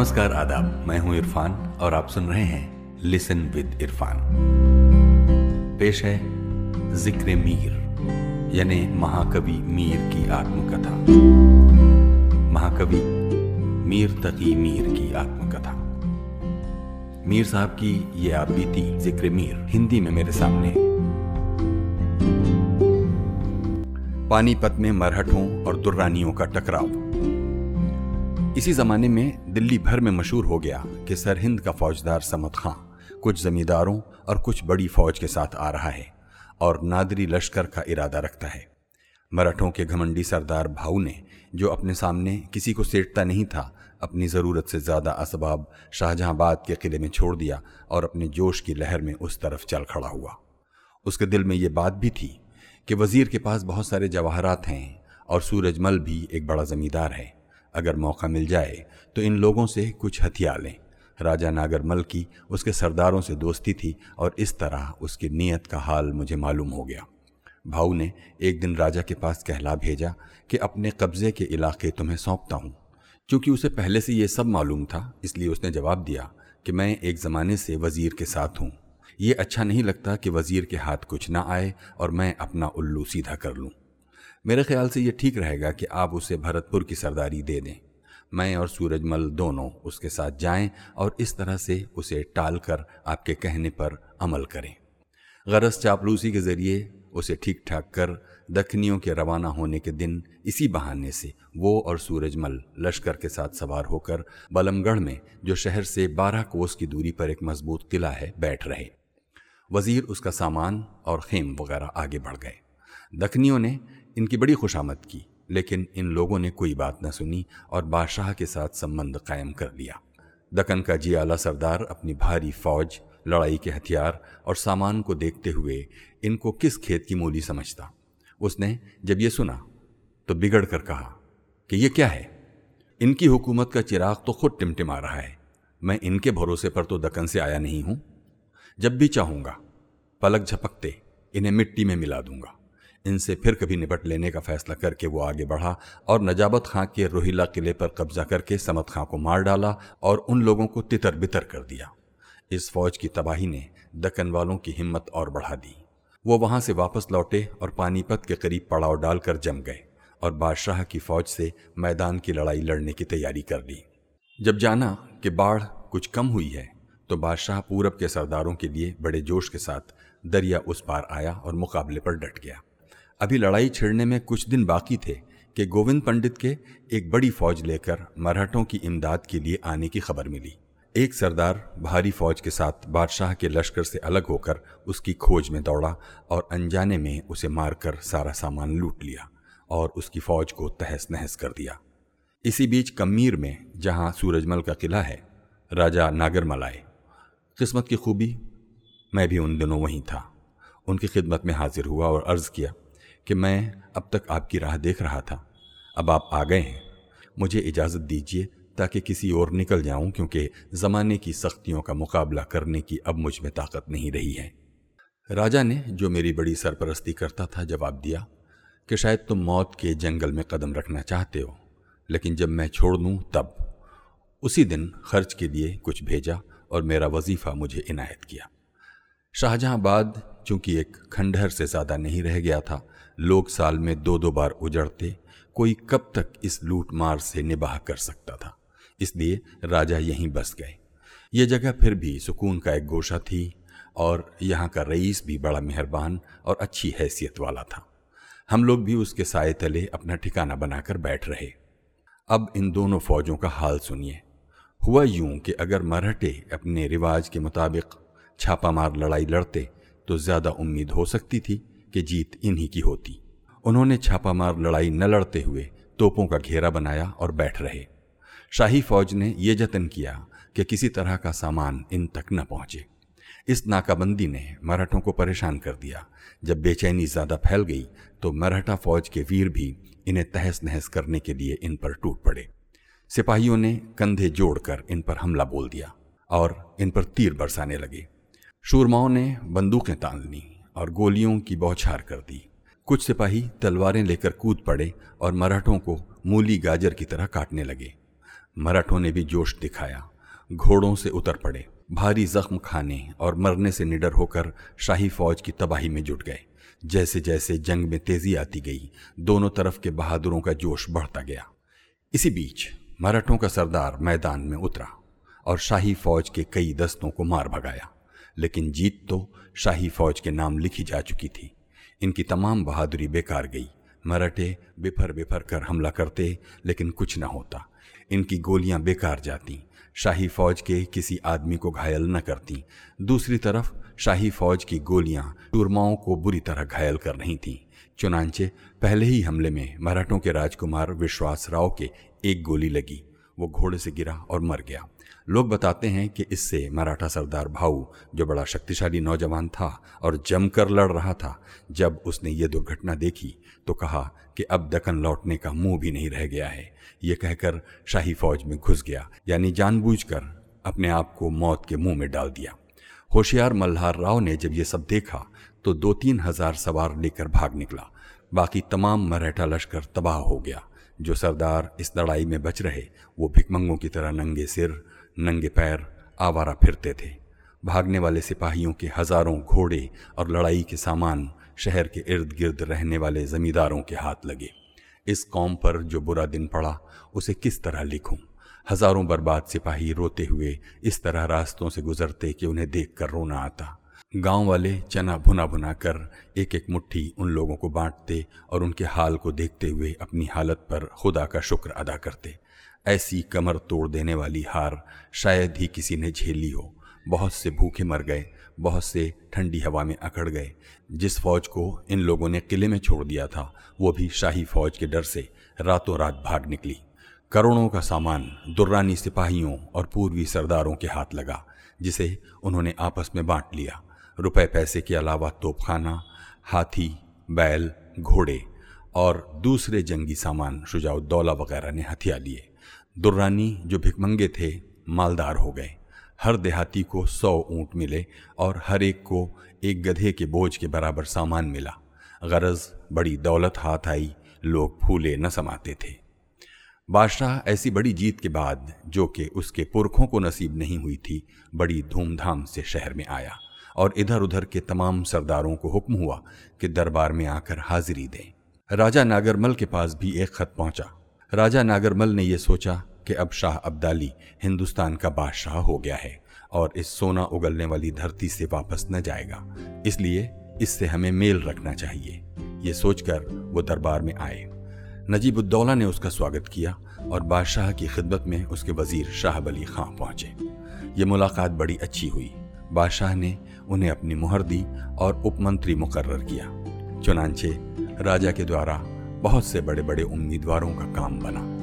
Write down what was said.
नमस्कार, आदाब। मैं हूँ इरफान और आप सुन रहे हैं लिसन विद इरफान। पेश है ज़िक्र मीर, यानी महाकवि मीर की आत्मकथा। महाकवि मीर तकी मीर की आत्मकथा। मीर साहब की ये आप बीती ज़िक्र मीर, हिंदी में मेरे सामने। पानीपत में मरहटों और दुर्रानियों का टकराव। इसी जमाने में दिल्ली भर में मशहूर हो गया कि सरहिंद का फौजदार समत खां कुछ जमींदारों और कुछ बड़ी फौज के साथ आ रहा है और नादरी लश्कर का इरादा रखता है। मराठों के घमंडी सरदार भाऊ ने, जो अपने सामने किसी को सेटता नहीं था, अपनी ज़रूरत से ज़्यादा असबाब शाहजहांबाद के किले में छोड़ दिया और अपने जोश की लहर में उस तरफ़ चल खड़ा हुआ। उसके दिल में ये बात भी थी कि वज़ीर के पास बहुत सारे जवाहरात हैं और सूरजमल भी एक बड़ा ज़मींदार है। अगर मौका मिल जाए तो इन लोगों से कुछ हथियार लें। राजा नागरमल की उसके सरदारों से दोस्ती थी और इस तरह उसकी नीयत का हाल मुझे मालूम हो गया। भाऊ ने एक दिन राजा के पास कहला भेजा कि, अपने कब्ज़े के इलाके तुम्हें सौंपता हूँ। क्योंकि उसे पहले से ये सब मालूम था, इसलिए उसने जवाब दिया कि, मैं एक ज़माने से वज़ीर के साथ हूँ। ये अच्छा नहीं लगता कि वज़ीर के हाथ कुछ ना आए और मैं अपना उल्लू सीधा कर लूँ। मेरे ख्याल से ये ठीक रहेगा कि आप उसे भरतपुर की सरदारी दे दें। मैं और सूरजमल दोनों उसके साथ जाएँ और इस तरह से उसे टाल कर आपके कहने पर अमल करें। गरज चापलूसी के ज़रिए उसे ठीक ठाक कर दखनियों के रवाना होने के दिन इसी बहाने से वो और सूरजमल लश्कर के साथ सवार होकर बलमगढ़ में, जो शहर से बारह कोस की दूरी पर एक मज़बूत किला है, बैठ रहे। वज़ीर उसका सामान और खेम वगैरह आगे बढ़ गए। दखनियों ने इनकी बड़ी खुशामद की, लेकिन इन लोगों ने कोई बात न सुनी और बादशाह के साथ संबंध कायम कर लिया। दक्कन का जी आला सरदार अपनी भारी फौज, लड़ाई के हथियार और सामान को देखते हुए इनको किस खेत की मूली समझता। उसने जब ये सुना तो बिगड़ कर कहा कि ये क्या है? इनकी हुकूमत का चिराग तो खुद टिमटिमा रहा है। मैं इनके भरोसे पर तो दक्कन से आया नहीं हूँ। जब भी चाहूँगा, पलक झपकते इन्हें मिट्टी में मिला दूँगा। इनसे फिर कभी निपट लेने का फैसला करके वो आगे बढ़ा और नजाबत खां के रोहिला किले पर कब्जा करके समत खां को मार डाला और उन लोगों को तितर बितर कर दिया। इस फौज की तबाही ने दक्कन वालों की हिम्मत और बढ़ा दी। वो वहाँ से वापस लौटे और पानीपत के करीब पड़ाव डालकर जम गए और बादशाह की फौज से मैदान की लड़ाई लड़ने की तैयारी कर ली। जब जाना कि बाढ़ कुछ कम हुई है तो बादशाह पूरब के सरदारों के लिए बड़े जोश के साथ दरिया उस पार आया और मुकाबले पर डट गया। अभी लड़ाई छिड़ने में कुछ दिन बाकी थे कि गोविंद पंडित के एक बड़ी फौज लेकर मराठों की इमदाद के लिए आने की खबर मिली। एक सरदार भारी फौज के साथ बादशाह के लश्कर से अलग होकर उसकी खोज में दौड़ा और अनजाने में उसे मारकर सारा सामान लूट लिया और उसकी फौज को तहस नहस कर दिया। इसी बीच कम्मीर में, जहाँ सूरजमल का किला है, राजा नागरमल आए। किस्मत की खूबी, मैं भी उन दिनों वहीं था। उनकी खिदमत में हाजिर हुआ और अर्ज़ किया कि मैं अब तक आपकी राह देख रहा था। अब आप आ गए हैं। मुझे इजाज़त दीजिए ताकि किसी और निकल जाऊँ, क्योंकि ज़माने की सख्तियों का मुकाबला करने की अब मुझमें ताकत नहीं रही है। राजा ने जो मेरी बड़ी सरपरस्ती करता था जवाब दिया कि शायद तुम मौत के जंगल में कदम रखना चाहते हो, लेकिन जब मैं छोड़ दूँ तब। उसी दिन खर्च के लिए कुछ भेजा और मेरा वजीफ़ा मुझे इनायत किया। शाहजहांबाद, चूँकि एक खंडहर से ज़्यादा नहीं रह गया था, लोग साल में दो दो बार उजड़ते, कोई कब तक इस लूटमार से निबाह कर सकता था। इसलिए राजा यहीं बस गए। ये जगह फिर भी सुकून का एक गोशा थी, और यहाँ का रईस भी बड़ा मेहरबान और अच्छी हैसियत वाला था। हम लोग भी उसके साय तले अपना ठिकाना बनाकर बैठ रहे। अब इन दोनों फौजों का हाल सुनिए। हुआ यूँ कि अगर मराठे अपने रिवाज के मुताबिक छापामार लड़ाई लड़ते तो ज़्यादा उम्मीद हो सकती थी कि जीत इन्हीं की होती। उन्होंने छापामार लड़ाई न लड़ते हुए तोपों का घेरा बनाया और बैठ रहे। शाही फौज ने यह जतन किया कि किसी तरह का सामान इन तक न पहुँचे। इस नाकाबंदी ने मराठों को परेशान कर दिया। जब बेचैनी ज़्यादा फैल गई तो मराठा फौज के वीर भी इन्हें तहस नहस करने के लिए इन पर टूट पड़े। सिपाहियों ने कंधे जोड़कर इन पर हमला बोल दिया और इन पर तीर बरसाने लगे। शूरमाओं ने बंदूकें तान ली और गोलियों की बौछार कर दी। कुछ सिपाही तलवारें लेकर कूद पड़े और मराठों को मूली गाजर की तरह काटने लगे। मराठों ने भी जोश दिखाया। घोड़ों से उतर पड़े। भारी जख्म खाने और मरने से निडर होकर शाही फौज की तबाही में जुट गए। जैसे जैसे जंग में तेज़ी आती गई, दोनों तरफ़ के बहादुरों का जोश बढ़ता गया। इसी बीच मराठों का सरदार मैदान में उतरा और शाही फौज के कई दस्तों को मार भगाया। लेकिन जीत तो शाही फौज के नाम लिखी जा चुकी थी। इनकी तमाम बहादुरी बेकार गई। मराठे बिफर बिफर कर हमला करते, लेकिन कुछ न होता। इनकी गोलियाँ बेकार जाती। शाही फौज के किसी आदमी को घायल न करती। दूसरी तरफ़, शाही फौज की गोलियाँ टूरमाओं को बुरी तरह घायल कर रही थीं। चुनाचे पहले ही हमले में मराठों के राजकुमार विश्वास राव के एक गोली लगी। वो घोड़े से गिरा और मर गया। लोग बताते हैं कि इससे मराठा सरदार भाऊ जो बड़ा शक्तिशाली नौजवान था और जमकर लड़ रहा था, जब उसने ये दुर्घटना देखी तो कहा कि अब दक्कन लौटने का मुँह भी नहीं रह गया है। ये कहकर शाही फौज में घुस गया, यानी जानबूझकर अपने आप को मौत के मुँह में डाल दिया। होशियार मल्हार राव ने जब ये सब देखा तो दो तीन हज़ार सवार लेकर भाग निकला। बाकी तमाम मराठा लश्कर तबाह हो गया। जो सरदार इस लड़ाई में बच रहे, वो भिकमंगों की तरह नंगे सिर नंगे पैर आवारा फिरते थे। भागने वाले सिपाहियों के हज़ारों घोड़े और लड़ाई के सामान शहर के इर्द गिर्द रहने वाले जमींदारों के हाथ लगे। इस कौम पर जो बुरा दिन पड़ा, उसे किस तरह लिखूं? हज़ारों बर्बाद सिपाही रोते हुए इस तरह रास्तों से गुजरते कि उन्हें देखकर रोना आता। गाँव वाले चना भुना भुना कर एक एक मुट्ठी उन लोगों को बांटते और उनके हाल को देखते हुए अपनी हालत पर खुदा का शुक्र अदा करते। ऐसी कमर तोड़ देने वाली हार शायद ही किसी ने झेली हो। बहुत से भूखे मर गए, बहुत से ठंडी हवा में अकड़ गए। जिस फौज को इन लोगों ने किले में छोड़ दिया था, वो भी शाही फौज के डर से रातों रात भाग निकली। करोड़ों का सामान, दुर्रानी सिपाहियों और पूर्वी सरदारों के हाथ लगा, जिसे उन्होंने आपस में बांट लिया। रुपए पैसे के अलावा तोपखाना, हाथी, बैल, घोड़े और दूसरे जंगी सामान शुजाउद्दौला वगैरह ने हथिया लिए। दुर्रानी जो भिकमंगे थे, मालदार हो गए। हर देहाती को सौ ऊँट मिले और हर एक को एक गधे के बोझ के बराबर सामान मिला। गरज बड़ी दौलत हाथ आई, लोग फूले न समाते थे। बादशाह ऐसी बड़ी जीत के बाद, जो कि उसके पुरखों को नसीब नहीं हुई थी, बड़ी धूमधाम से शहर में आया और इधर उधर के तमाम सरदारों को हुक्म हुआ कि दरबार में आकर हाजिरी दें। राजा नागरमल के पास भी एक खत पहुँचा। राजा नागरमल ने यह सोचा कि अब शाह अब्दाली हिंदुस्तान का बादशाह हो गया है और इस सोना उगलने वाली धरती से वापस न जाएगा। इसलिए इससे हमें मेल रखना चाहिए। ये सोचकर वो दरबार में आए। नजीबुद्दौला ने उसका स्वागत किया और बादशाह की खिदमत में उसके वज़ीर शाह अली खां पहुँचे। ये मुलाकात बड़ी अच्छी हुई। बादशाह ने उन्हें अपनी मुहर दी और उपमंत्री मुकर्र किया। चुनाचे राजा के द्वारा बहुत से बड़े बड़े उम्मीदवारों का काम बना।